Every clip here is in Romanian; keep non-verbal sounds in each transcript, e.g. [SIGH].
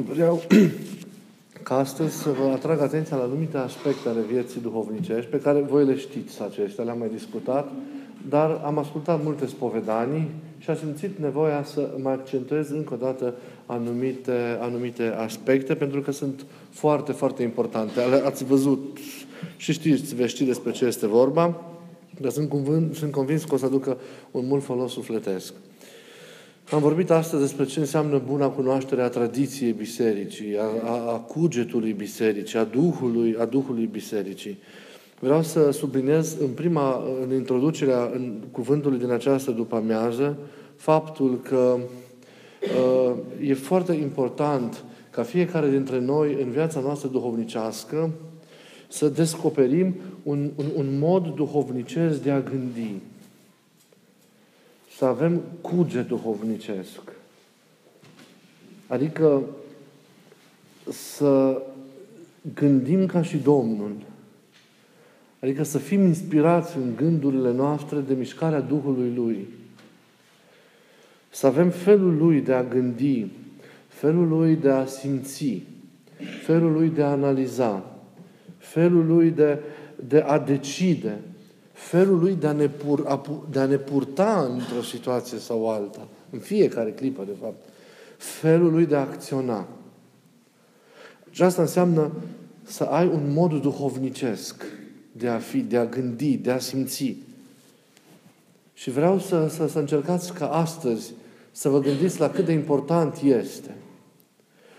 Vreau [CLEARS THROAT] ca astăzi să vă atrag atenția la anumite aspecte ale vieții duhovnicești, pe care voi le știți acestea, le-am mai discutat, dar am ascultat multe spovedanii și am simțit nevoia să mă accentuez încă o dată anumite, anumite aspecte, pentru că sunt foarte, foarte importante. Ați văzut și știți, veți ști despre ce este vorba, dar sunt, convins, sunt convins că o să aducă un mult folos sufletesc. Am vorbit astăzi despre ce înseamnă buna cunoaștere a tradiției bisericii, a, a, a cugetului bisericii, a Duhului, a Duhului bisericii. Vreau să subliniez în prima, în introducerea în cuvântului din această după amiază, faptul că uh, e foarte important ca fiecare dintre noi în viața noastră duhovnicească să descoperim un, un, un mod duhovnicesc de a gândi. Să avem cuge duhovnicesc. Adică să gândim ca și Domnul. Adică să fim inspirați în gândurile noastre de mișcarea Duhului Lui. Să avem felul Lui de a gândi, felul Lui de a simți, felul Lui de a analiza, felul Lui de, de a decide, felul Lui de a, ne pur, a, de a ne purta într-o situație sau alta, în fiecare clipă, de fapt, felul Lui de a acționa. Și asta înseamnă să ai un mod duhovnicesc de a fi, de a gândi, de a simți. Și vreau să, să, să încercați ca astăzi să vă gândiți la cât de important este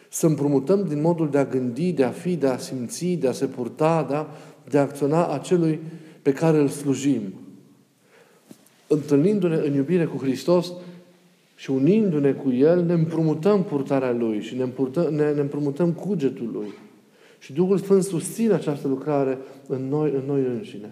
să împrumutăm din modul de a gândi, de a fi, de a simți, de a se purta, da? de a acționa acelui pe care îl slujim. Întâlnindu-ne în iubire cu Hristos și unindu-ne cu El, ne împrumutăm purtarea Lui și ne împrumutăm, ne, ne împrumutăm cugetul Lui. Și Duhul Sfânt susține această lucrare în noi, în noi înșine.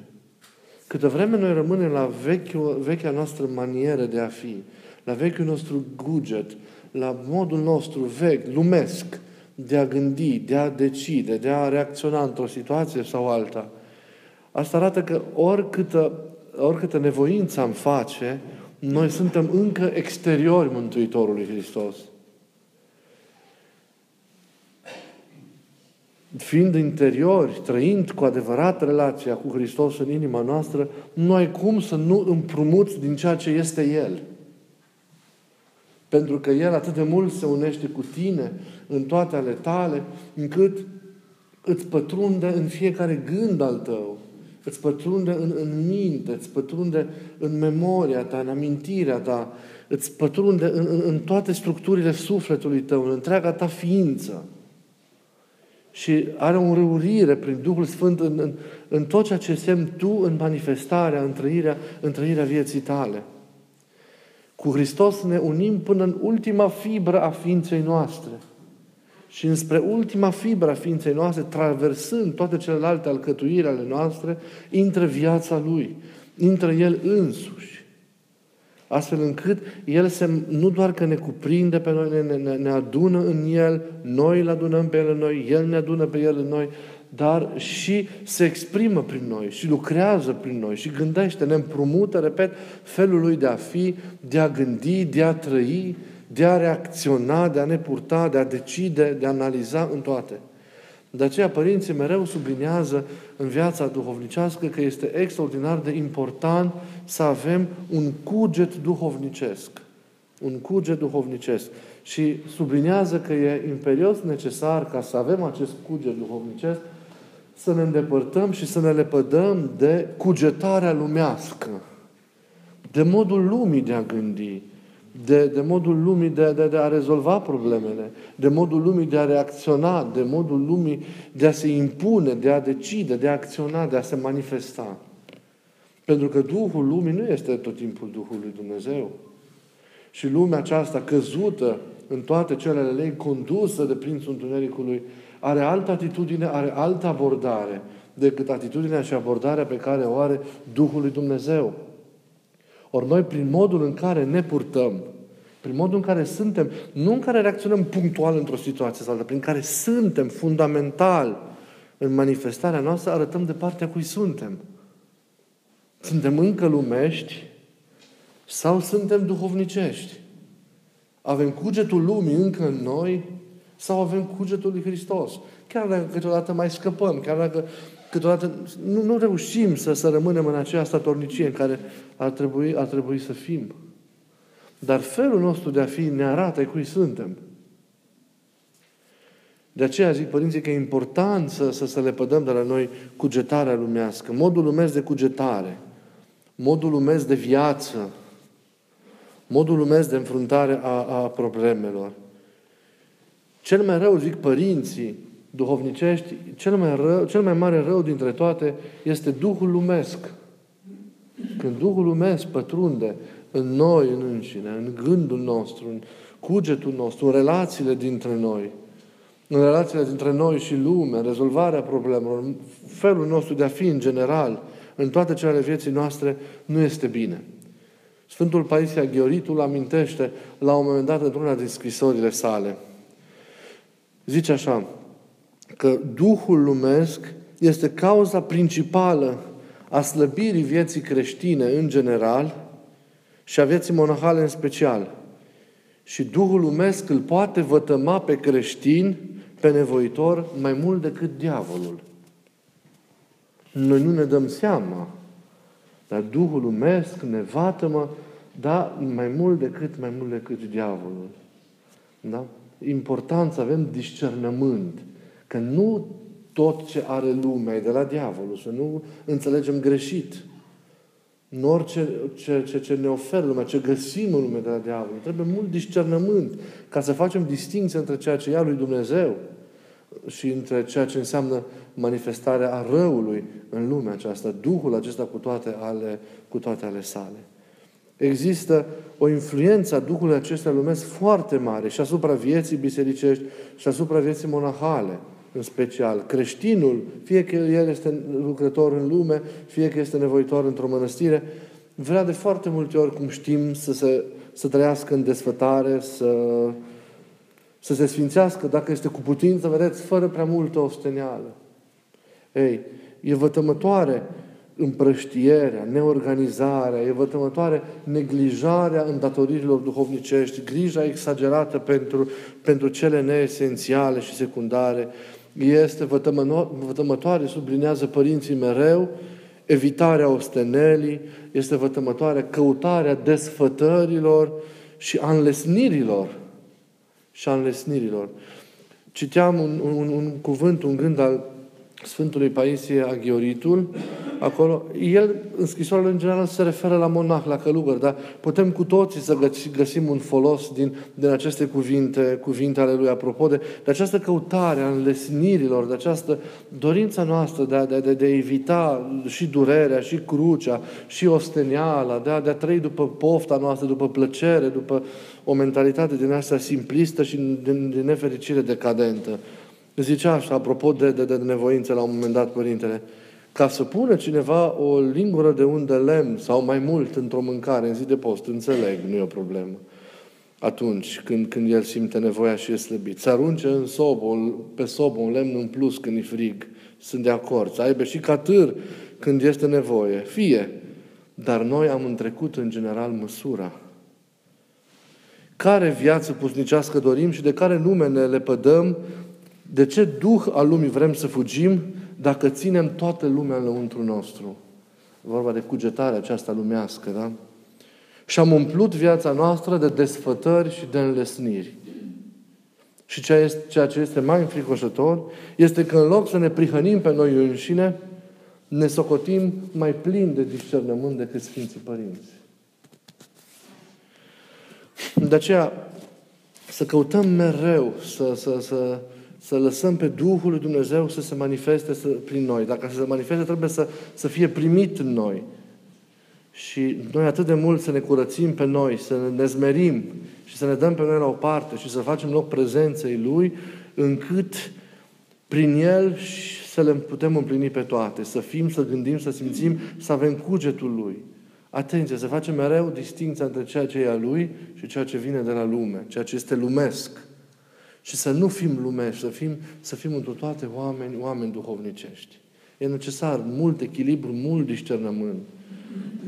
Câtă vreme noi rămânem la vechiul, vechea noastră manieră de a fi, la vechiul nostru guget, la modul nostru vechi, lumesc, de a gândi, de a decide, de a reacționa într-o situație sau alta, asta arată că oricâtă, oricâtă nevoință am face, noi suntem încă exteriori Mântuitorului Hristos. fiind interiori, trăind cu adevărat relația cu Hristos în inima noastră, nu ai cum să nu împrumuți din ceea ce este El. Pentru că El atât de mult se unește cu tine în toate ale tale, încât îți pătrunde în fiecare gând al tău, îți pătrunde în, în minte, îți pătrunde în memoria ta, în amintirea ta, îți pătrunde în, în, în toate structurile sufletului tău, în întreaga ta ființă și are o înrăurire prin Duhul Sfânt în, în, în tot ceea ce semn tu în manifestarea, în trăirea, în trăirea vieții tale. Cu Hristos ne unim până în ultima fibră a ființei noastre. Și înspre ultima fibră a ființei noastre, traversând toate celelalte alcătuiri ale noastre, intră viața Lui, intră El însuși. Astfel încât El se, nu doar că ne cuprinde pe noi, ne, ne, ne adună în El, noi îl adunăm pe El în noi, El ne adună pe El în noi, dar și se exprimă prin noi și lucrează prin noi și gândește, ne împrumută, repet, felul Lui de a fi, de a gândi, de a trăi, de a reacționa, de a ne purta, de a decide, de a analiza în toate. De aceea părinții mereu subliniază în viața duhovnicească că este extraordinar de important să avem un cuget duhovnicesc. Un cuget duhovnicesc. Și subliniază că e imperios necesar ca să avem acest cuget duhovnicesc să ne îndepărtăm și să ne lepădăm de cugetarea lumească, de modul lumii de a gândi, de, de modul lumii de, de, de a rezolva problemele, de modul lumii de a reacționa, de modul lumii de a se impune, de a decide, de a acționa, de a se manifesta. Pentru că Duhul lumii nu este tot timpul Duhul lui Dumnezeu. Și lumea aceasta căzută în toate celele ei, condusă de Prințul Întunericului, are altă atitudine, are altă abordare decât atitudinea și abordarea pe care o are Duhul lui Dumnezeu. Ori noi, prin modul în care ne purtăm, prin modul în care suntem, nu în care reacționăm punctual într-o situație sau alta, prin care suntem fundamental în manifestarea noastră, arătăm de partea cui suntem. Suntem încă lumești sau suntem duhovnicești? Avem cugetul lumii încă în noi Sau avem cugetul lui Hristos? Chiar dacă câteodată mai scăpăm, chiar dacă câteodată nu, nu reușim să, să rămânem în aceea statornicie în care ar trebui, ar trebui să fim. Dar felul nostru de a fi ne arată cui suntem. De aceea zic părinții că e important să, să, să le pădăm de la noi cugetarea lumească, modul lumesc de cugetare, modul lumesc de viață, modul lumesc de înfruntare a, a problemelor. Cel mai rău, zic părinții duhovnicești, cel mai, rău, cel mai mare rău dintre toate este Duhul lumesc. Când Duhul lumesc pătrunde în noi, în înșine, în gândul nostru, în cugetul nostru, în relațiile dintre noi, în relațiile dintre noi și lume, în rezolvarea problemelor, în felul nostru de a fi în general, în toate cele vieții noastre, nu este bine. Sfântul Paisia Gheoritul amintește la un moment dat într-una din scrisorile sale. Zice așa, că Duhul lumesc este cauza principală a slăbirii vieții creștine în general și a vieții monahale în special. Și Duhul lumesc îl poate vătăma pe creștin, pe nevoitor, mai mult decât diavolul. Noi nu ne dăm seama, dar Duhul lumesc ne vatămă, da, mai mult decât, mai mult decât diavolul. Da? Important să avem discernământ. Că nu tot ce are lumea e de la diavolul, să nu înțelegem greșit. Nu orice ce, ce, ce ne oferă lumea, ce găsim în lume de la diavol. Trebuie mult discernământ ca să facem distinție între ceea ce ia lui Dumnezeu și între ceea ce înseamnă manifestarea a răului în lumea aceasta, Duhul acesta cu toate ale, cu toate ale sale. Există o influență a Duhului acesta lumesc foarte mare și asupra vieții bisericești și asupra vieții monahale în special. Creștinul, fie că el este lucrător în lume, fie că este nevoitor într-o mănăstire, vrea de foarte multe ori, cum știm, să, se, să trăiască în desfătare, să, să se sfințească, dacă este cu putință, vedeți, fără prea multă osteneală. Ei, e vătămătoare împrăștierea, neorganizarea, e vătămătoare neglijarea îndatoririlor duhovnicești, grija exagerată pentru, pentru cele neesențiale și secundare, este vătămătoare, sublinează părinții mereu, evitarea ostenelii, este vătămătoare căutarea desfătărilor și a înlesnirilor. Și a înlesnirilor. Citeam un, un, un cuvânt, un gând al Sfântului Paisie Aghioritul, acolo, el, în scrisoarea în general, se referă la monah, la călugăr, dar putem cu toții să găsim un folos din, din aceste cuvinte, cuvinte ale lui, apropo de, de această căutare a înlesnirilor, de această dorința noastră de a, de, de, de a evita și durerea, și crucea, și osteniala, de a, de a trăi după pofta noastră, după plăcere, după o mentalitate din asta simplistă și din, din nefericire decadentă. Zicea așa, apropo de, de, de nevoință, la un moment dat, Părintele, ca să pună cineva o lingură de un de lemn sau mai mult într-o mâncare în zi de post, înțeleg, nu e o problemă. Atunci când, când el simte nevoia și e slăbit. Să arunce în sobă, pe sobă un lemn în plus când e frig. Sunt de acord. Să aibă și catâr când este nevoie. Fie. Dar noi am întrecut în general măsura. Care viață pusnicească dorim și de care nume ne lepădăm de ce duh al lumii vrem să fugim dacă ținem toată lumea înăuntru nostru? Vorba de cugetarea aceasta lumească, da? Și am umplut viața noastră de desfătări și de înlesniri. Și ceea ce este mai înfricoșător este că în loc să ne prihănim pe noi înșine, ne socotim mai plin de discernământ decât Sfinții Părinți. De aceea, să căutăm mereu să, să, să, să lăsăm pe Duhul lui Dumnezeu să se manifeste să, prin noi. Dacă să se manifeste, trebuie să, să fie primit în noi. Și noi atât de mult să ne curățim pe noi, să ne zmerim și să ne dăm pe noi la o parte și să facem loc prezenței Lui, încât prin El să le putem împlini pe toate, să fim, să gândim, să simțim, să avem cugetul Lui. Atenție, să facem mereu distinția între ceea ce e a Lui și ceea ce vine de la lume, ceea ce este lumesc. Și să nu fim lumești, să fim, să fim într toate oameni, oameni duhovnicești. E necesar mult echilibru, mult discernământ.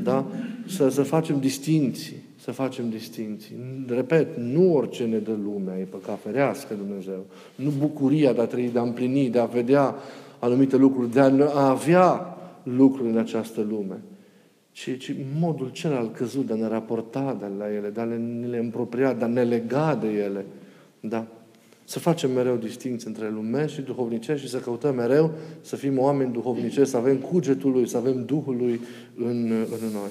Da? Să, să facem distinții, să facem distinții. Repet, nu orice ne dă lumea, e păcat ferească Dumnezeu. Nu bucuria de a trăi, de a împlini, de a vedea anumite lucruri, de a avea lucruri în această lume, ci, ci modul celălalt căzut de a ne raporta de la ele, de a ne le împropria, de a ne lega de ele. Da? Să facem mereu distinți între lumești și duhovnicești și să căutăm mereu să fim oameni duhovnicești, să avem cugetul Lui, să avem Duhul Lui în, în noi.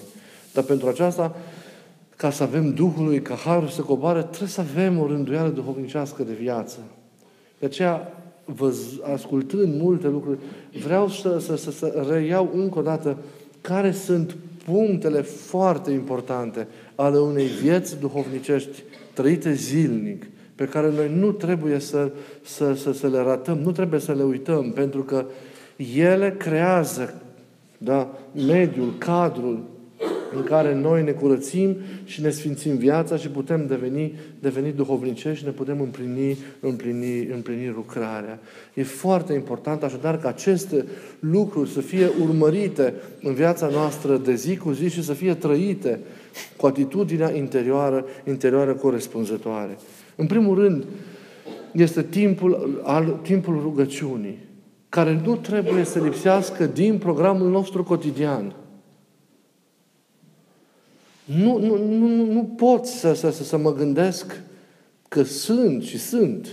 Dar pentru aceasta, ca să avem Duhul Lui, ca Harul să coboare, trebuie să avem o rânduială duhovnicească de viață. De aceea, văz, ascultând multe lucruri, vreau să, să, să, să reiau încă o dată care sunt punctele foarte importante ale unei vieți duhovnicești trăite zilnic, pe care noi nu trebuie să, să, să, să le ratăm, nu trebuie să le uităm, pentru că ele creează da, mediul, cadrul în care noi ne curățim și ne sfințim viața și putem deveni, deveni duhovnicești și ne putem împlini, împlini, împlini lucrarea. E foarte important așadar ca aceste lucruri să fie urmărite în viața noastră de zi cu zi și să fie trăite cu atitudinea interioară, interioară corespunzătoare. În primul rând, este timpul, al, timpul rugăciunii, care nu trebuie să lipsească din programul nostru cotidian. Nu, nu, nu, nu pot să, să, să, să mă gândesc că sunt și sunt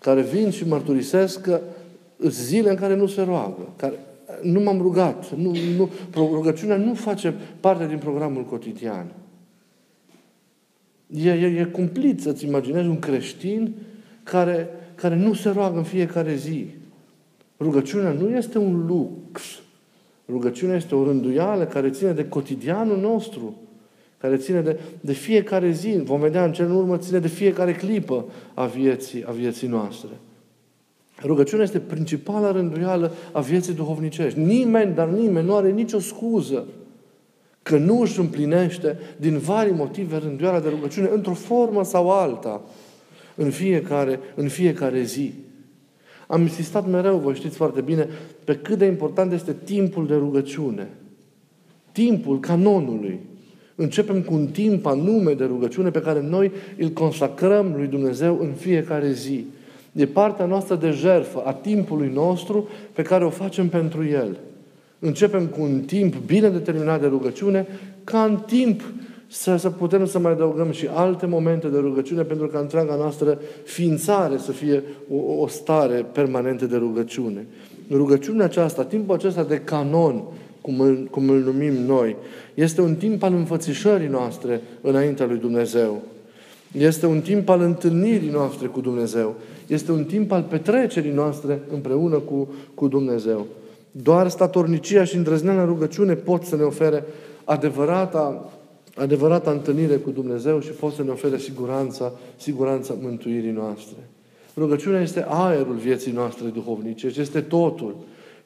care vin și mărturisesc că zile în care nu se roagă, care nu m-am rugat, nu, nu, rugăciunea nu face parte din programul cotidian. E, e, e cumplit să-ți imaginezi un creștin care, care nu se roagă în fiecare zi. Rugăciunea nu este un lux. Rugăciunea este o rânduială care ține de cotidianul nostru care ține de, de fiecare zi, vom vedea în cel în urmă, ține de fiecare clipă a vieții, a vieții noastre. Rugăciunea este principala rânduială a vieții duhovnicești. Nimeni, dar nimeni nu are nicio scuză că nu își împlinește din vari motive rânduiala de rugăciune într-o formă sau alta în fiecare, în fiecare zi. Am insistat mereu, vă știți foarte bine, pe cât de important este timpul de rugăciune. Timpul canonului. Începem cu un timp anume de rugăciune pe care noi îl consacrăm lui Dumnezeu în fiecare zi. E partea noastră de jertfă a timpului nostru pe care o facem pentru El. Începem cu un timp bine determinat de rugăciune, ca în timp să, să putem să mai adăugăm și alte momente de rugăciune pentru ca întreaga noastră ființare să fie o, o stare permanentă de rugăciune. Rugăciunea aceasta, timpul acesta de canon, cum îl, cum îl numim noi, este un timp al înfățișării noastre înaintea lui Dumnezeu. Este un timp al întâlnirii noastre cu Dumnezeu. Este un timp al petrecerii noastre împreună cu, cu Dumnezeu. Doar statornicia și îndrăzneala rugăciune pot să ne ofere adevărata, adevărata întâlnire cu Dumnezeu și pot să ne ofere siguranța, siguranța mântuirii noastre. Rugăciunea este aerul vieții noastre duhovnice, este totul.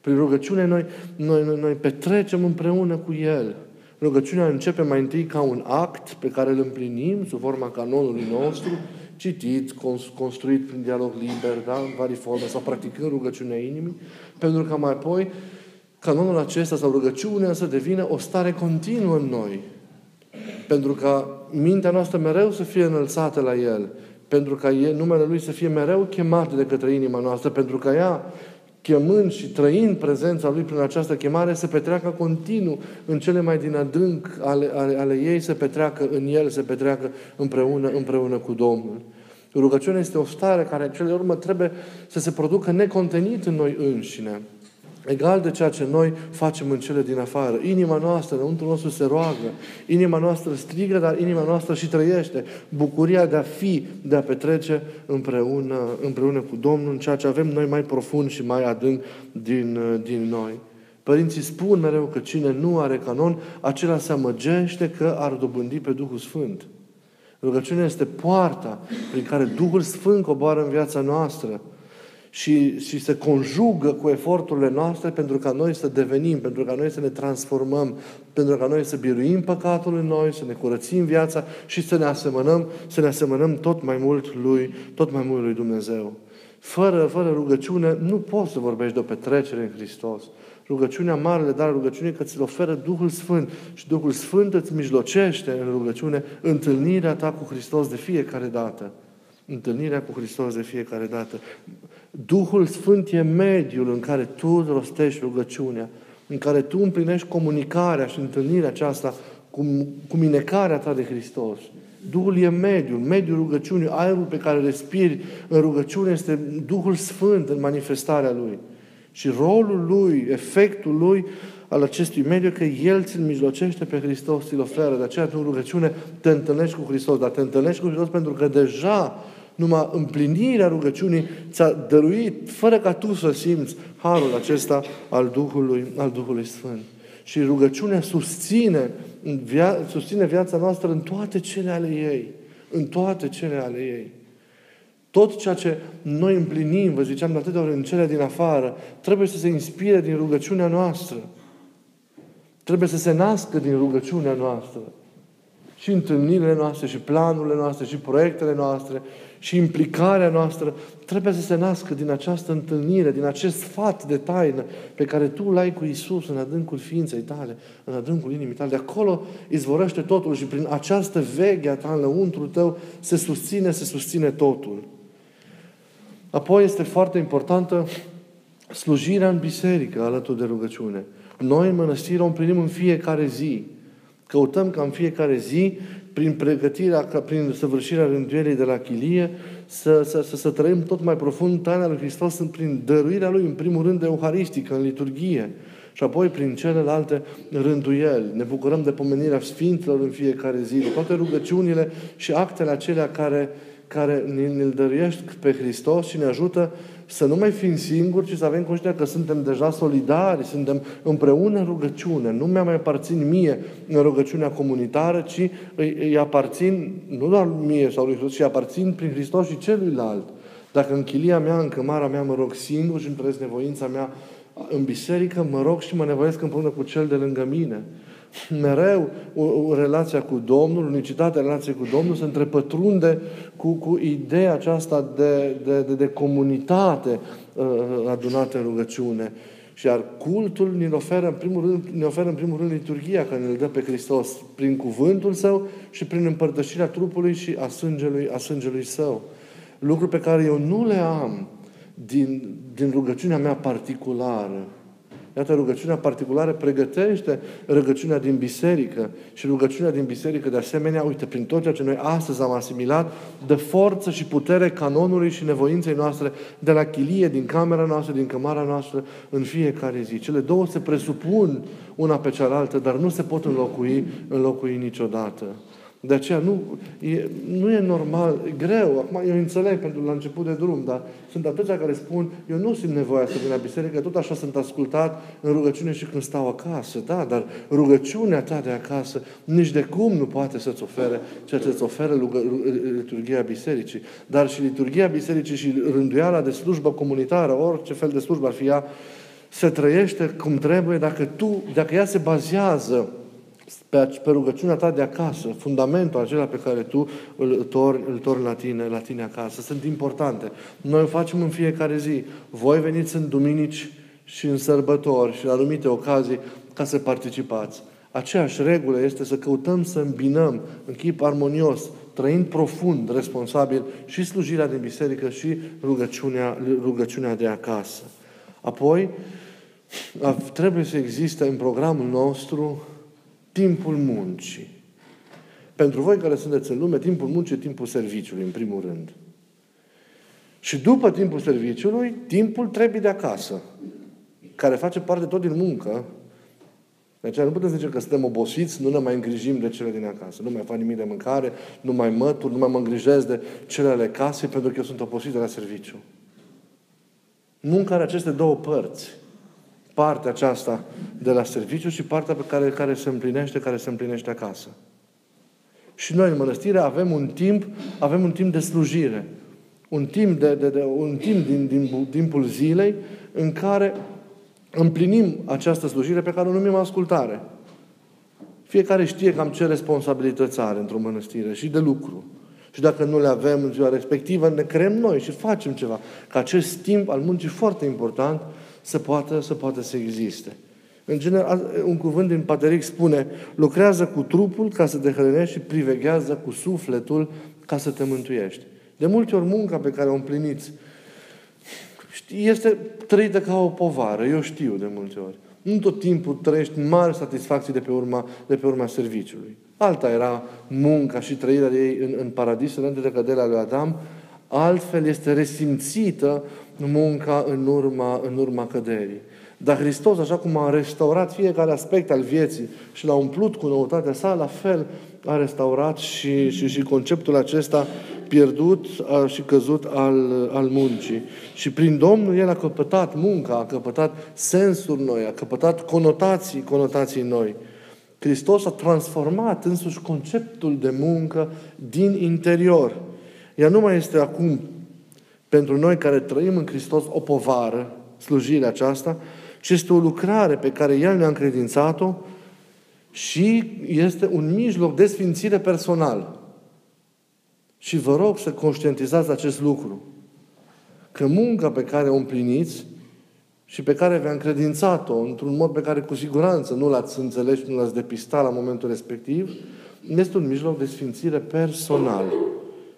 Prin rugăciune noi, noi, noi, noi petrecem împreună cu El. Rugăciunea începe mai întâi ca un act pe care îl împlinim sub forma canonului nostru, citit, construit prin dialog liber, da, în vari forme, sau practicând rugăciunea inimii, pentru că mai apoi canonul acesta sau rugăciunea să devină o stare continuă în noi. Pentru ca mintea noastră mereu să fie înălțată la El, pentru ca numele Lui să fie mereu chemat de către inima noastră, pentru ca ea chemând și trăind prezența Lui prin această chemare, să petreacă continuu în cele mai din adânc ale, ale, ale ei, să petreacă în El, să petreacă împreună, împreună cu Domnul. Rugăciunea este o stare care, cele urmă, trebuie să se producă necontenit în noi înșine. Egal de ceea ce noi facem în cele din afară. Inima noastră, înăuntru nostru se roagă. Inima noastră strigă, dar inima noastră și trăiește. Bucuria de a fi, de a petrece împreună, împreună cu Domnul, în ceea ce avem noi mai profund și mai adânc din, din noi. Părinții spun mereu că cine nu are canon, acela se amăgește că ar dobândi pe Duhul Sfânt. Rugăciunea este poarta prin care Duhul Sfânt coboară în viața noastră și, și se conjugă cu eforturile noastre pentru ca noi să devenim, pentru ca noi să ne transformăm, pentru ca noi să biruim păcatul în noi, să ne curățim viața și să ne asemănăm, să ne asemănăm tot mai mult lui, tot mai mult lui Dumnezeu. Fără, fără rugăciune nu poți să vorbești de o petrecere în Hristos. Rugăciunea marele dar rugăciunii că ți-l oferă Duhul Sfânt și Duhul Sfânt îți mijlocește în rugăciune întâlnirea ta cu Hristos de fiecare dată. Întâlnirea cu Hristos de fiecare dată. Duhul Sfânt e mediul în care tu rostești rugăciunea, în care tu împlinești comunicarea și întâlnirea aceasta cu, cu minecarea ta de Hristos. Duhul e mediul, mediul rugăciunii, aerul pe care respiri în rugăciune este Duhul Sfânt în manifestarea Lui. Și rolul Lui, efectul Lui al acestui mediu, că El ți-l mijlocește pe Hristos, ți-l oferă. De aceea, în rugăciune, te întâlnești cu Hristos, dar te întâlnești cu Hristos pentru că deja numai împlinirea rugăciunii ți-a dăruit, fără ca tu să simți, harul acesta al Duhului, al Duhului Sfânt. Și rugăciunea susține, via, susține viața noastră în toate cele ale ei. În toate cele ale ei. Tot ceea ce noi împlinim, vă ziceam de atâtea ori, în cele din afară, trebuie să se inspire din rugăciunea noastră. Trebuie să se nască din rugăciunea noastră. Și întâlnirile noastre, și planurile noastre, și proiectele noastre, și implicarea noastră trebuie să se nască din această întâlnire, din acest sfat de taină pe care tu l ai cu Isus în adâncul ființei tale, în adâncul inimii tale. De acolo izvorăște totul și prin această veche a ta înăuntru tău se susține, se susține totul. Apoi este foarte importantă slujirea în biserică alături de rugăciune. Noi în mănăstire o împlinim în fiecare zi. Căutăm ca în fiecare zi, prin pregătirea, ca prin săvârșirea rânduielii de la chilie, să, să, să, să trăim tot mai profund taina lui Hristos prin dăruirea Lui, în primul rând, de euharistică, în liturghie. Și apoi prin celelalte rânduieli. Ne bucurăm de pomenirea Sfinților în fiecare zi, de toate rugăciunile și actele acelea care, care ne-l dăruiești pe Hristos și ne ajută să nu mai fim singuri, ci să avem conștiința că suntem deja solidari, suntem împreună în rugăciune. Nu mi-a mai aparțin mie în rugăciunea comunitară, ci îi, îi aparțin, nu doar mie sau lui Hristos, ci aparțin prin Hristos și celuilalt. Dacă în chilia mea, în cămara mea, mă rog singur și îmi trăiesc nevoința mea în biserică, mă rog și mă nevoiesc împreună cu cel de lângă mine mereu o, o relația cu Domnul, unicitatea relației cu Domnul se întrepătrunde cu, cu ideea aceasta de, de, de, de comunitate uh, adunată în rugăciune. Și iar cultul ne oferă, în primul rând, ne oferă în primul rând liturgia care ne dă pe Hristos prin cuvântul Său și prin împărtășirea trupului și a sângelui, a sângelui Său. Lucruri pe care eu nu le am din, din rugăciunea mea particulară. Iată, rugăciunea particulară pregătește rugăciunea din biserică și rugăciunea din biserică, de asemenea, uite, prin tot ceea ce noi astăzi am asimilat, de forță și putere canonului și nevoinței noastre de la chilie, din camera noastră, din cămara noastră, în fiecare zi. Cele două se presupun una pe cealaltă, dar nu se pot înlocui, înlocui niciodată. De aceea nu e, nu e normal, e greu. Acum eu înțeleg pentru la început de drum, dar sunt atâția care spun, eu nu simt nevoia să vin la biserică, tot așa sunt ascultat în rugăciune și când stau acasă. Da, dar rugăciunea ta de acasă nici de cum nu poate să-ți ofere ceea ce îți oferă liturgia bisericii. Dar și liturgia bisericii și rânduiala de slujbă comunitară, orice fel de slujbă ar fi ea, se trăiește cum trebuie dacă tu, dacă ea se bazează pe, pe rugăciunea ta de acasă, fundamentul acela pe care tu îl torni, îl torni la, tine, la tine acasă. Sunt importante. Noi o facem în fiecare zi. Voi veniți în duminici și în sărbători și la anumite ocazii ca să participați. Aceeași regulă este să căutăm să îmbinăm în chip armonios, trăind profund, responsabil și slujirea din biserică și rugăciunea, rugăciunea de acasă. Apoi, trebuie să existe în programul nostru timpul muncii. Pentru voi care sunteți în lume, timpul muncii e timpul serviciului, în primul rând. Și după timpul serviciului, timpul trebuie de acasă, care face parte tot din muncă. De aceea nu putem zice că suntem obosiți, nu ne mai îngrijim de cele din acasă. Nu mai fac nimic de mâncare, nu mai mătur, nu mai mă îngrijesc de cele ale casei, pentru că eu sunt obosit de la serviciu. Munca are aceste două părți partea aceasta de la serviciu și partea pe care, care se împlinește, care se împlinește acasă. Și noi în mănăstire avem un timp, avem un timp de slujire. Un timp, de, de, de, un timp din, din timpul zilei în care împlinim această slujire pe care o numim ascultare. Fiecare știe cam ce responsabilități are într-o mănăstire și de lucru. Și dacă nu le avem în ziua respectivă, ne creăm noi și facem ceva. Ca acest timp al muncii foarte important să poată să, poată să existe. În general, un cuvânt din Pateric spune, lucrează cu trupul ca să te hrănești și priveghează cu sufletul ca să te mântuiești. De multe ori munca pe care o împliniți este trăită ca o povară, eu știu de multe ori. Nu tot timpul trăiești mari satisfacții de pe urma, de pe urma serviciului. Alta era munca și trăirea ei în, în paradis înainte de căderea lui Adam, altfel este resimțită munca în urma, în urma căderii. Dar Hristos, așa cum a restaurat fiecare aspect al vieții și l-a umplut cu noutatea sa, la fel a restaurat și, și, și conceptul acesta pierdut a, și căzut al, al muncii. Și prin Domnul El a căpătat munca, a căpătat sensuri noi, a căpătat conotații, conotații noi. Hristos a transformat însuși conceptul de muncă din interior. Ea nu mai este acum pentru noi care trăim în Hristos o povară, slujirea aceasta, ci este o lucrare pe care El ne-a încredințat-o și este un mijloc de sfințire personal. Și vă rog să conștientizați acest lucru. Că munca pe care o împliniți și pe care vi-a încredințat-o într-un mod pe care cu siguranță nu l-ați înțeles și nu l-ați depistat la momentul respectiv, este un mijloc de sfințire personal.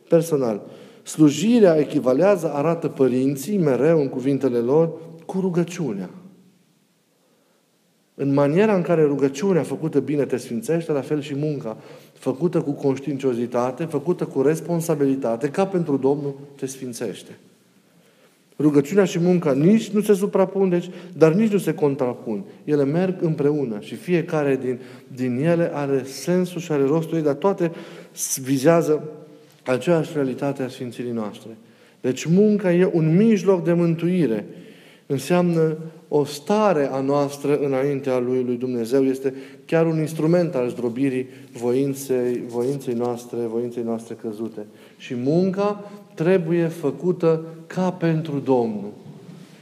Personal. Slujirea echivalează, arată părinții, mereu în cuvintele lor, cu rugăciunea. În maniera în care rugăciunea făcută bine te sfințește, la fel și munca făcută cu conștiinciozitate, făcută cu responsabilitate, ca pentru Domnul, te sfințește. Rugăciunea și munca nici nu se suprapun, deci, dar nici nu se contrapun. Ele merg împreună și fiecare din, din ele are sensul și are rostul ei, dar toate vizează aceeași realitate a Sfințirii noastre. Deci munca e un mijloc de mântuire. Înseamnă o stare a noastră înaintea lui, lui Dumnezeu. Este chiar un instrument al zdrobirii voinței, voinței noastre, voinței noastre căzute. Și munca trebuie făcută ca pentru Domnul.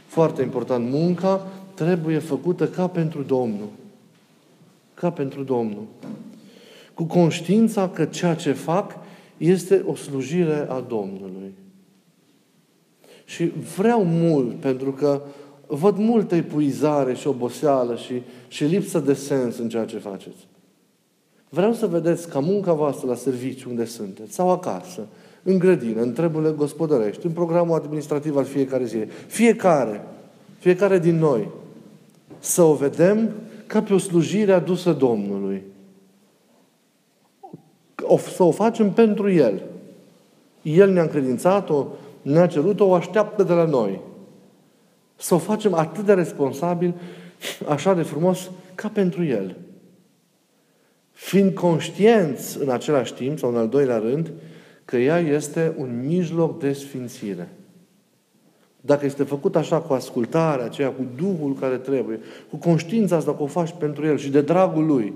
Foarte important, munca trebuie făcută ca pentru Domnul. Ca pentru Domnul. Cu conștiința că ceea ce fac este o slujire a Domnului. Și vreau mult, pentru că văd multă epuizare și oboseală și, și lipsă de sens în ceea ce faceți. Vreau să vedeți ca munca voastră la serviciu unde sunteți, sau acasă, în grădină, în treburile gospodărești, în programul administrativ al fiecare zi. Fiecare, fiecare din noi, să o vedem ca pe o slujire adusă Domnului. O, să o facem pentru El. El ne-a încredințat-o, ne-a cerut-o, o așteaptă de la noi. Să o facem atât de responsabil, așa de frumos, ca pentru El. Fiind conștienți în același timp, sau în al doilea rând, că ea este un mijloc de sfințire. Dacă este făcut așa cu ascultarea aceea, cu Duhul care trebuie, cu conștiința asta că o faci pentru El și de dragul Lui,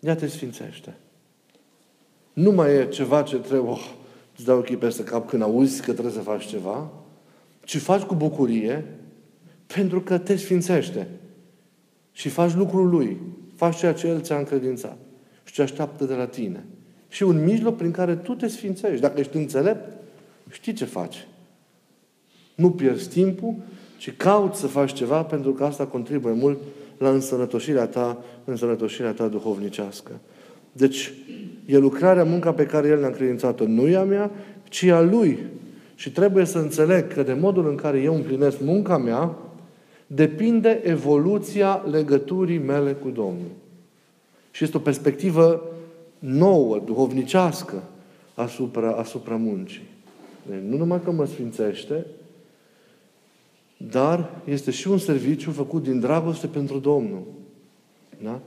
ea te sfințește. Nu mai e ceva ce trebuie, oh, îți dau ochii peste cap când auzi că trebuie să faci ceva, ci faci cu bucurie pentru că te sfințește. Și faci lucrul Lui. Faci ceea ce El ți-a încredințat și ce așteaptă de la tine și un mijloc prin care tu te sfințești. Dacă ești înțelept, știi ce faci. Nu pierzi timpul, ci cauți să faci ceva pentru că asta contribuie mult la însănătoșirea ta, însănătoșirea ta duhovnicească. Deci, e lucrarea, munca pe care El ne-a încredințat-o, nu e a mea, ci a Lui. Și trebuie să înțeleg că de modul în care eu împlinesc munca mea, depinde evoluția legăturii mele cu Domnul. Și este o perspectivă nouă, duhovnicească asupra, asupra muncii. Deci, nu numai că mă sfințește, dar este și un serviciu făcut din dragoste pentru Domnul. Da?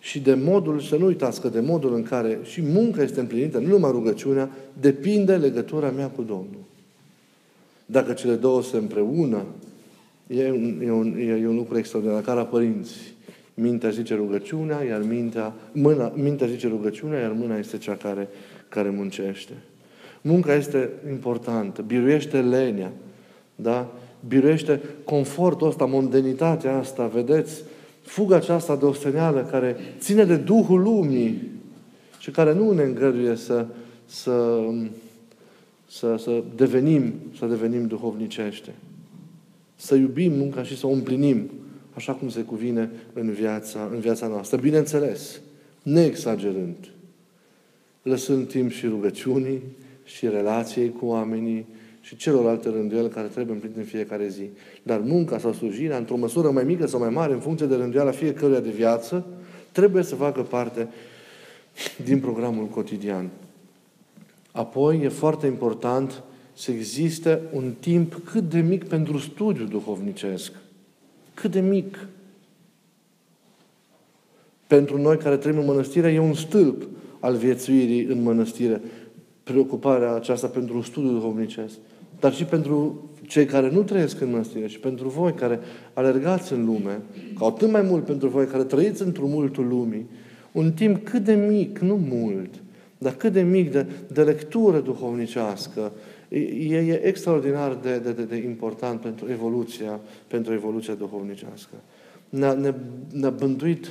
Și de modul, să nu uitați că de modul în care și munca este împlinită, nu numai rugăciunea, depinde legătura mea cu Domnul. Dacă cele două se împreună, e un, e un, e un lucru extraordinar, ca la părinți. Mintea zice rugăciunea, iar mintea, mâna, mintea zice rugăciunea, iar mâna este cea care, care muncește. Munca este importantă, biruiește lenia, da? biruiește confortul ăsta, mondenitatea asta, vedeți? Fuga aceasta de osteneală care ține de Duhul lumii și care nu ne îngăduie să, să, să, să devenim, să devenim duhovnicește. Să iubim munca și să o împlinim așa cum se cuvine în viața, în viața noastră. Bineînțeles, neexagerând, lăsând timp și rugăciunii, și relației cu oamenii, și celorlalte rânduieli care trebuie împlinite în fiecare zi. Dar munca sau slujirea, într-o măsură mai mică sau mai mare, în funcție de rânduiala fiecăruia de viață, trebuie să facă parte din programul cotidian. Apoi, e foarte important să existe un timp cât de mic pentru studiu duhovnicesc. Cât de mic. Pentru noi care trăim în mănăstire, e un stâlp al viețuirii în mănăstire. Preocuparea aceasta pentru studiul duhovnicesc. Dar și pentru cei care nu trăiesc în mănăstire și pentru voi care alergați în lume, ca atât mai mult pentru voi care trăiți într-un multul lumii, un timp cât de mic, nu mult, dar cât de mic de, de lectură duhovnicească, e, e extraordinar de, de, de, de important pentru evoluția, pentru evoluția duhovnicească. Ne-a, ne, ne-a bântuit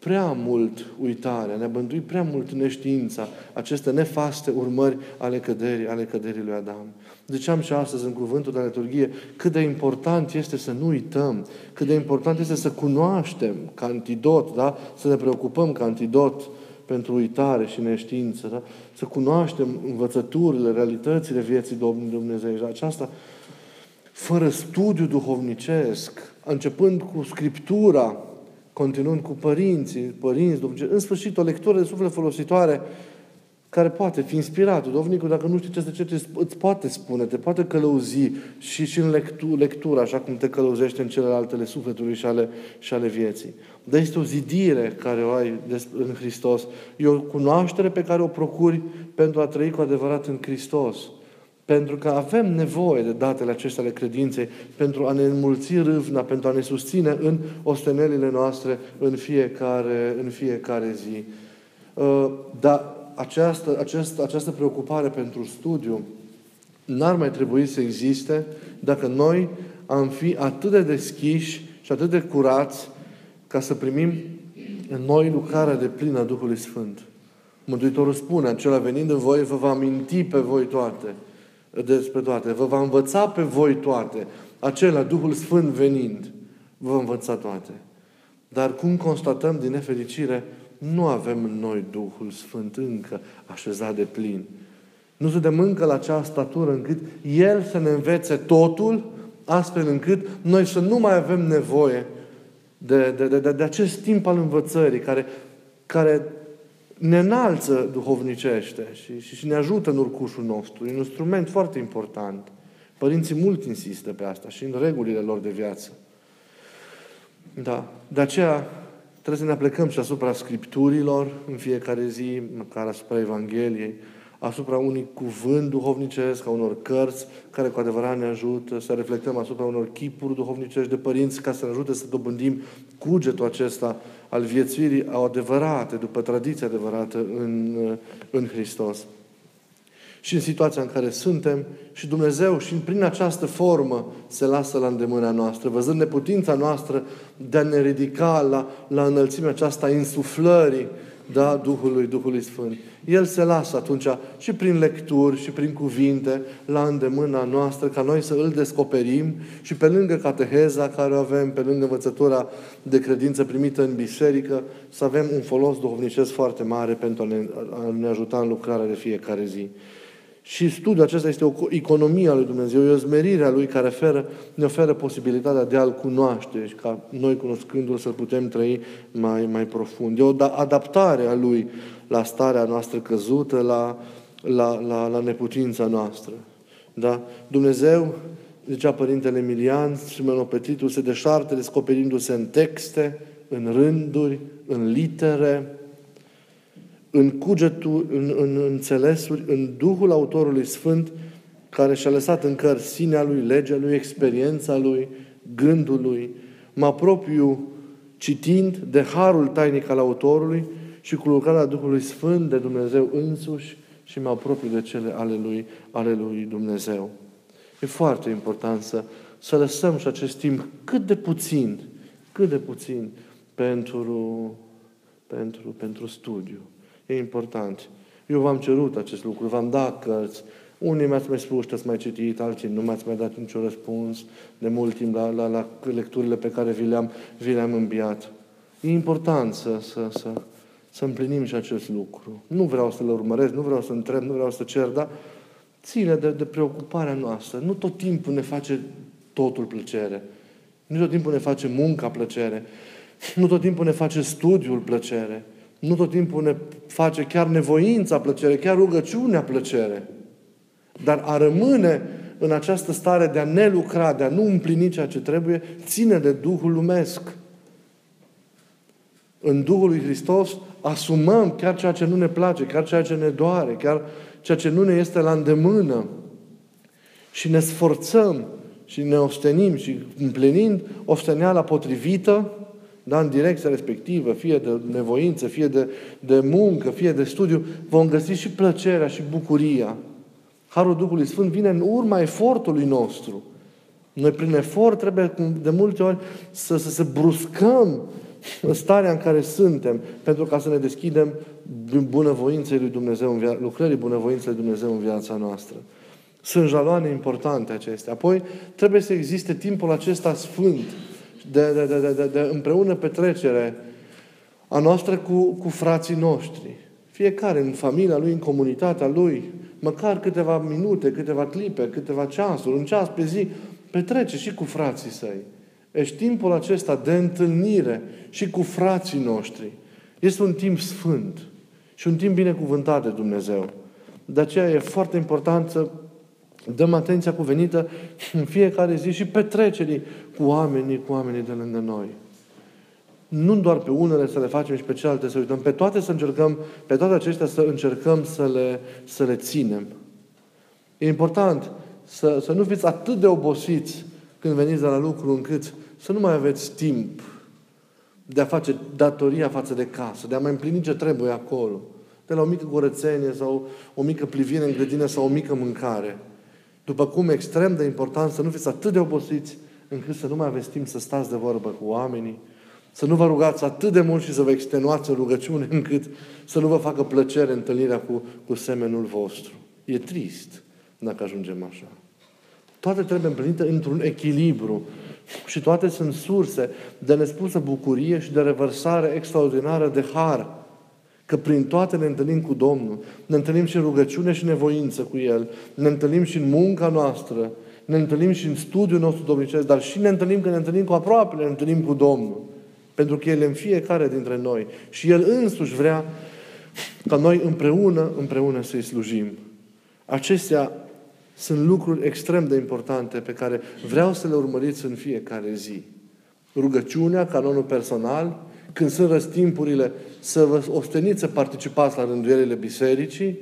prea mult uitarea, ne-a bântuit prea mult neștiința, aceste nefaste urmări ale căderii, ale căderii lui Adam. Ziceam și astăzi în cuvântul de liturghie cât de important este să nu uităm, cât de important este să cunoaștem ca antidot, da? să ne preocupăm ca antidot pentru uitare și neștiință, da? să cunoaștem învățăturile, realitățile vieții Domnului Dumnezeu. Și aceasta, fără studiu duhovnicesc, începând cu Scriptura, continuând cu părinții, părinți, în sfârșit o lectură de suflet folositoare, care poate fi inspirat. Dovnicul, dacă nu știi ce să citești, îți poate spune, te poate călăuzi și, și în lectu, lectură, așa cum te călăuzește în celelalte sufletului și ale, și ale vieții. Dar este o zidire care o ai în Hristos. E o cunoaștere pe care o procuri pentru a trăi cu adevărat în Hristos. Pentru că avem nevoie de datele acestea ale credinței pentru a ne înmulți râvna, pentru a ne susține în ostenelile noastre în fiecare, în fiecare zi. Uh, dar această, această, această preocupare pentru studiu n-ar mai trebui să existe dacă noi am fi atât de deschiși și atât de curați ca să primim în noi lucrarea de plină a Duhului Sfânt. Mântuitorul spune, acela venind în voi, vă va minti pe voi toate, despre toate, vă va învăța pe voi toate. Acela, Duhul Sfânt venind, vă va învăța toate. Dar cum constatăm din nefericire, nu avem în noi Duhul Sfânt încă așezat de plin. Nu suntem încă la acea statură încât El să ne învețe totul, astfel încât noi să nu mai avem nevoie de, de, de, de acest timp al învățării care, care ne înalță duhovnicește și, și, și ne ajută în urcușul nostru. E un instrument foarte important. Părinții mult insistă pe asta și în regulile lor de viață. Da. De aceea trebuie să ne aplecăm și asupra Scripturilor în fiecare zi, măcar asupra Evangheliei, asupra unui cuvânt duhovnicesc, a unor cărți care cu adevărat ne ajută, să reflectăm asupra unor chipuri duhovnicești de părinți ca să ne ajute să dobândim cugetul acesta al viețuirii adevărate, după tradiția adevărată în, în Hristos. Și în situația în care suntem, și Dumnezeu și prin această formă se lasă la îndemâna noastră, văzând neputința noastră de a ne ridica la, la înălțimea aceasta a insuflării da, Duhului, Duhului Sfânt. El se lasă atunci și prin lecturi și prin cuvinte la îndemâna noastră ca noi să îl descoperim și pe lângă cateheza care o avem, pe lângă învățătura de credință primită în biserică, să avem un folos duhovnicesc foarte mare pentru a ne, a ne ajuta în lucrarea de fiecare zi. Și studiul acesta este o economie a lui Dumnezeu, e o zmerire a Lui care oferă, ne oferă posibilitatea de a-L cunoaște și ca noi cunoscându-L să putem trăi mai, mai profund. E o da, adaptare a Lui la starea noastră căzută, la, la, la, la neputința noastră. Da? Dumnezeu, zicea Părintele Emilian, Simeon Petitul, se deșarte descoperindu-se în texte, în rânduri, în litere, în cugetul, în, în înțelesuri, în Duhul autorului Sfânt, care și-a lăsat în cărți sinea lui, legea lui, experiența lui, gândul lui. Mă apropiu citind de harul tainic al autorului și cu lucrarea Duhului Sfânt de Dumnezeu însuși și mă apropiu de cele ale lui, ale lui Dumnezeu. E foarte important să, să lăsăm și acest timp cât de puțin, cât de puțin pentru, pentru, pentru studiu. E important. Eu v-am cerut acest lucru, v-am dat cărți. Unii mi-ați mai spus că ați mai citit, alții nu mi-ați mai dat niciun răspuns de mult timp la, la, la lecturile pe care vi le-am, vi le-am înviat. E important să, să, să, să împlinim și acest lucru. Nu vreau să le urmăresc, nu vreau să întreb, nu vreau să cer, dar ține de, de preocuparea noastră. Nu tot timpul ne face totul plăcere. Nu tot timpul ne face munca plăcere. Nu tot timpul ne face studiul plăcere. Nu tot timpul ne face chiar nevoința plăcere, chiar rugăciunea plăcere. Dar a rămâne în această stare de a ne lucra, de a nu împlini ceea ce trebuie, ține de Duhul lumesc. În Duhul lui Hristos asumăm chiar ceea ce nu ne place, chiar ceea ce ne doare, chiar ceea ce nu ne este la îndemână și ne sforțăm și ne ostenim și împlinind osteneala potrivită, da, în direcția respectivă, fie de nevoință, fie de, de muncă, fie de studiu, vom găsi și plăcerea și bucuria. Harul Duhului Sfânt vine în urma efortului nostru. Noi prin efort trebuie de multe ori să, să se bruscăm în starea în care suntem, pentru ca să ne deschidem bunăvoinței lui Dumnezeu, în via- lucrării bunăvoinței lui Dumnezeu în viața noastră. Sunt jaloane importante acestea. Apoi trebuie să existe timpul acesta sfânt, de, de, de, de, de împreună petrecere a noastră cu, cu frații noștri. Fiecare în familia lui, în comunitatea lui, măcar câteva minute, câteva clipe, câteva ceasuri, un ceas pe zi, petrece și cu frații săi. Deci timpul acesta de întâlnire și cu frații noștri este un timp sfânt și un timp binecuvântat de Dumnezeu. De aceea e foarte important să dăm atenția cuvenită în fiecare zi și petrecerii cu oamenii, cu oamenii de lângă noi. Nu doar pe unele să le facem și pe celelalte să uităm, pe toate să încercăm, pe toate acestea să încercăm să le, să le ținem. E important să, să nu fiți atât de obosiți când veniți de la lucru încât să nu mai aveți timp de a face datoria față de casă, de a mai împlini ce trebuie acolo. De la o mică curățenie sau o mică plivire în grădină sau o mică mâncare. După cum e extrem de important să nu fiți atât de obosiți încât să nu mai aveți timp să stați de vorbă cu oamenii, să nu vă rugați atât de mult și să vă extenuați în rugăciune [LAUGHS] încât să nu vă facă plăcere întâlnirea cu, cu semenul vostru. E trist dacă ajungem așa. Toate trebuie împlinite într-un echilibru și toate sunt surse de nespusă bucurie și de revărsare extraordinară de har. Că prin toate ne întâlnim cu Domnul. Ne întâlnim și în rugăciune și nevoință cu El. Ne întâlnim și în munca noastră. Ne întâlnim și în studiul nostru domnicesc, dar și ne întâlnim când ne întâlnim cu aproape, ne întâlnim cu Domnul. Pentru că El e în fiecare dintre noi. Și El însuși vrea ca noi împreună, împreună să-i slujim. Acestea sunt lucruri extrem de importante pe care vreau să le urmăriți în fiecare zi. Rugăciunea, canonul personal, când sunt răstimpurile, să vă osteniți să participați la rânduielile bisericii,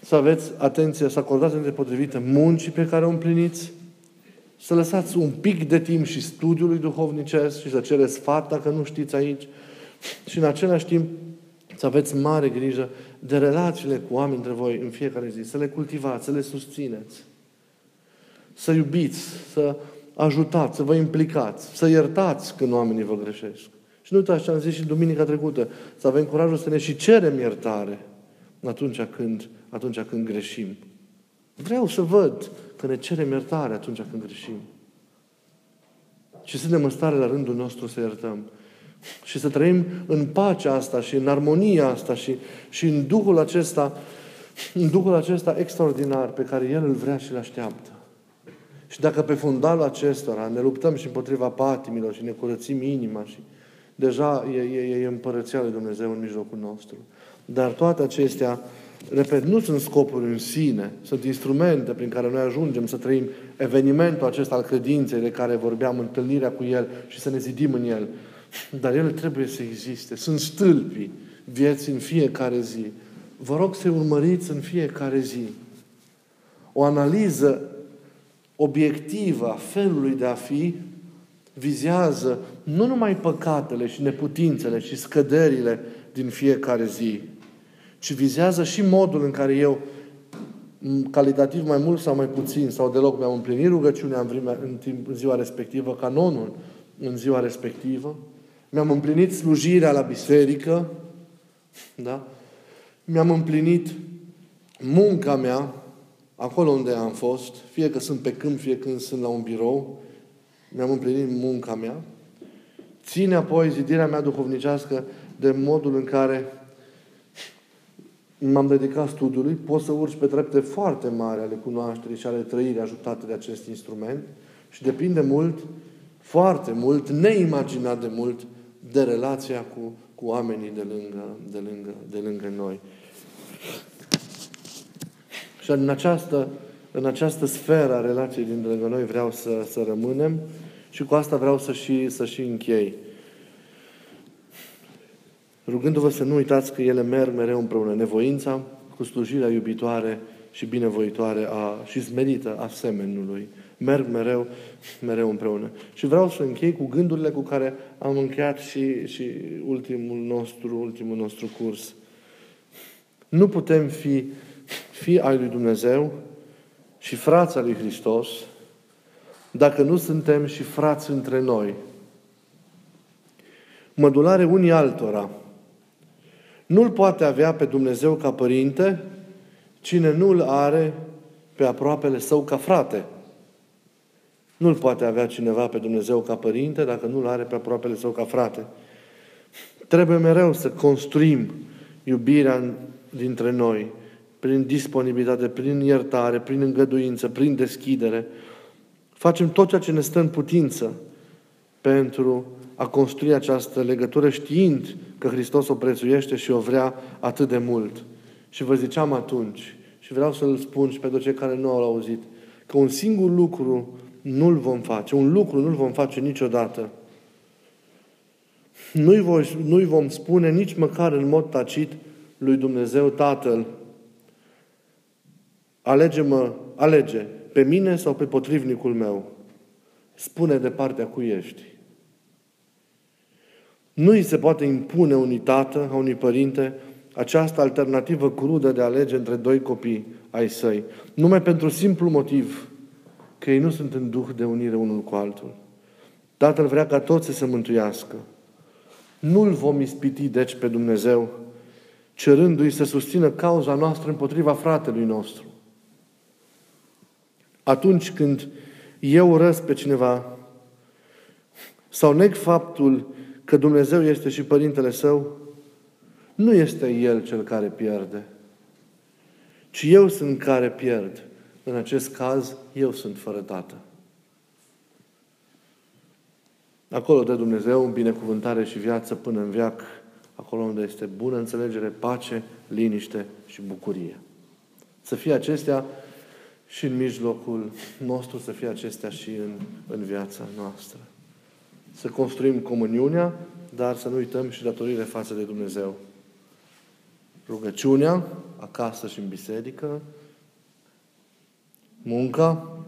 să aveți atenție, să acordați atenție potrivită muncii pe care o împliniți, să lăsați un pic de timp și studiului duhovnicesc și să cereți sfat dacă nu știți aici și în același timp să aveți mare grijă de relațiile cu oameni între voi în fiecare zi, să le cultivați, să le susțineți, să iubiți, să ajutați, să vă implicați, să iertați când oamenii vă greșesc. Și nu uitați ce am zis și duminica trecută, să avem curajul să ne și cerem iertare atunci când, atunci când greșim. Vreau să văd că ne cerem iertare atunci când greșim. Și suntem în stare la rândul nostru să iertăm. Și să trăim în pacea asta și în armonia asta și, și în Duhul acesta, în Duhul acesta extraordinar pe care El îl vrea și îl așteaptă. Și dacă pe fundalul acestora ne luptăm și împotriva patimilor și ne curățim inima și deja e, e, e împărăția lui Dumnezeu în mijlocul nostru. Dar toate acestea, repet, nu sunt scopuri în sine, sunt instrumente prin care noi ajungem să trăim evenimentul acesta al credinței de care vorbeam, întâlnirea cu El și să ne zidim în El. Dar ele trebuie să existe. Sunt stâlpii vieții în fiecare zi. Vă rog să urmăriți în fiecare zi. O analiză obiectivă a felului de a fi vizează nu numai păcatele și neputințele și scăderile din fiecare zi, ci vizează și modul în care eu, calitativ mai mult sau mai puțin, sau deloc mi-am împlinit rugăciunea în, vremea, în, timp, în ziua respectivă, canonul în ziua respectivă, mi-am împlinit slujirea la biserică, da? mi-am împlinit munca mea acolo unde am fost, fie că sunt pe câmp, fie când sunt la un birou, mi-am împlinit munca mea, ține apoi zidirea mea duhovnicească de modul în care m-am dedicat studiului, pot să urci pe trepte foarte mari ale cunoașterii și ale trăirii ajutate de acest instrument și depinde mult, foarte mult, neimaginat de mult, de relația cu, cu oamenii de lângă, de, lângă, de lângă noi. Și în această, în această sferă a relației dintre noi vreau să, să rămânem și cu asta vreau să și, să și închei. Rugându-vă să nu uitați că ele merg mereu împreună. Nevoința cu slujirea iubitoare și binevoitoare a, și smerită a semenului. Merg mereu, mereu împreună. Și vreau să închei cu gândurile cu care am încheiat și, și ultimul, nostru, ultimul nostru curs. Nu putem fi fi ai lui Dumnezeu și frața lui Hristos dacă nu suntem și frați între noi. Mădulare unii altora. Nu-L poate avea pe Dumnezeu ca părinte cine nu-L are pe aproapele său ca frate. Nu-L poate avea cineva pe Dumnezeu ca părinte dacă nu-L are pe aproapele său ca frate. Trebuie mereu să construim iubirea dintre noi prin disponibilitate, prin iertare, prin îngăduință, prin deschidere. Facem tot ceea ce ne stă în putință pentru a construi această legătură știind că Hristos o prețuiește și o vrea atât de mult. Și vă ziceam atunci, și vreau să-l spun și pentru cei care nu au auzit, că un singur lucru nu-l vom face, un lucru nu-l vom face niciodată. Nu-i, nu vom spune nici măcar în mod tacit lui Dumnezeu Tatăl, alege-mă, alege pe mine sau pe potrivnicul meu. Spune de partea cu ești. Nu îi se poate impune unui tată, a unui părinte, această alternativă crudă de a alege între doi copii ai săi. Numai pentru simplu motiv că ei nu sunt în duh de unire unul cu altul. Tatăl vrea ca toți să se mântuiască. Nu-L vom ispiti, deci, pe Dumnezeu, cerându-i să susțină cauza noastră împotriva fratelui nostru. Atunci când eu urăsc pe cineva sau neg faptul că Dumnezeu este și Părintele Său, nu este El cel care pierde, ci eu sunt care pierd. În acest caz, eu sunt fără Tată. Acolo de Dumnezeu, în binecuvântare și viață până în viac, acolo unde este bună înțelegere, pace, liniște și bucurie. Să fie acestea și în mijlocul nostru să fie acestea și în, în viața noastră. Să construim comuniunea, dar să nu uităm și datoriile față de Dumnezeu. Rugăciunea, acasă și în biserică, munca,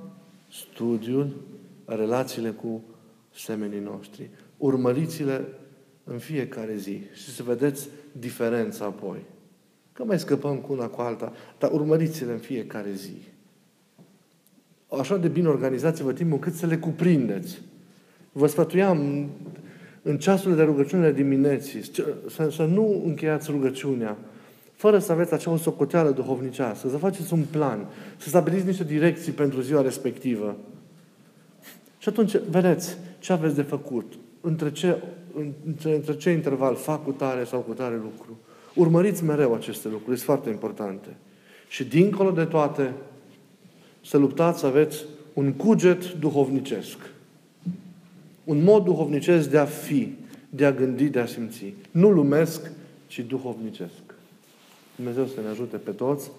studiul, relațiile cu semenii noștri. Urmăriți-le în fiecare zi și să vedeți diferența apoi. Că mai scăpăm cu una cu alta, dar urmăriți-le în fiecare zi așa de bine organizați-vă timpul cât să le cuprindeți. Vă sfătuiam în ceasurile de rugăciune dimineții să, să nu încheiați rugăciunea fără să aveți acea socoteală duhovnicească, să faceți un plan, să stabiliți niște direcții pentru ziua respectivă. Și atunci, vedeți ce aveți de făcut, între ce, între, între ce interval fac cu tare sau cu tare lucru. Urmăriți mereu aceste lucruri, sunt foarte importante. Și dincolo de toate, să luptați să aveți un cuget duhovnicesc. Un mod duhovnicesc de a fi, de a gândi, de a simți. Nu lumesc, ci duhovnicesc. Dumnezeu să ne ajute pe toți.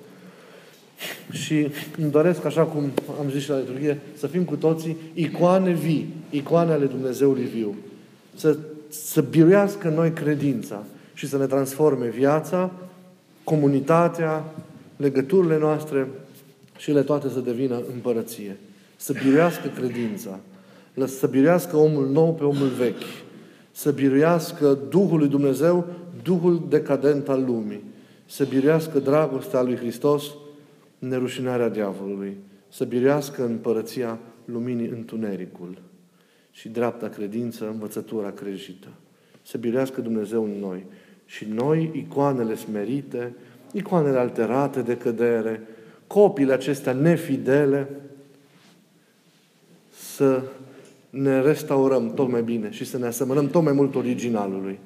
Și îmi doresc, așa cum am zis și la liturghie, să fim cu toții icoane vii, icoane ale Dumnezeului viu. Să, să biruiască noi credința și să ne transforme viața, comunitatea, legăturile noastre și ele toate să devină împărăție. Să biruiască credința, să biruiască omul nou pe omul vechi, să biruiască Duhul lui Dumnezeu, Duhul decadent al lumii, să biruiască dragostea lui Hristos, nerușinarea diavolului, să biruiască împărăția luminii întunericul și dreapta credință, învățătura creștită. Să biruiască Dumnezeu în noi. Și noi, icoanele smerite, icoanele alterate de cădere, copiile acestea nefidele, să ne restaurăm tot mai bine și să ne asemănăm tot mai mult originalului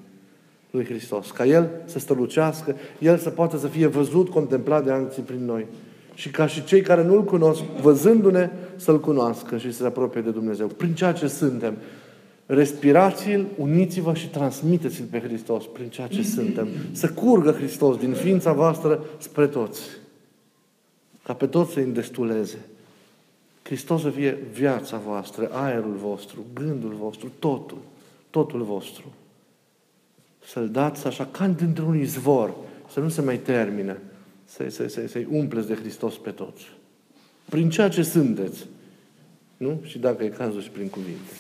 lui Hristos. Ca El să strălucească, El să poată să fie văzut, contemplat de alții prin noi. Și ca și cei care nu-L cunosc, văzându-ne, să-L cunoască și să se apropie de Dumnezeu. Prin ceea ce suntem. Respirați-l, uniți-vă și transmiteți-l pe Hristos prin ceea ce suntem. Să curgă Hristos din ființa voastră spre toți. Ca pe toți să-i îndestuleze. Hristos să fie viața voastră, aerul vostru, gândul vostru, totul, totul vostru. Să-l dați așa ca dintr-un izvor, să nu se mai termine, să, să, să, să-i umpleți de Hristos pe toți. Prin ceea ce sunteți. Nu? Și dacă e cazul și prin cuvinte.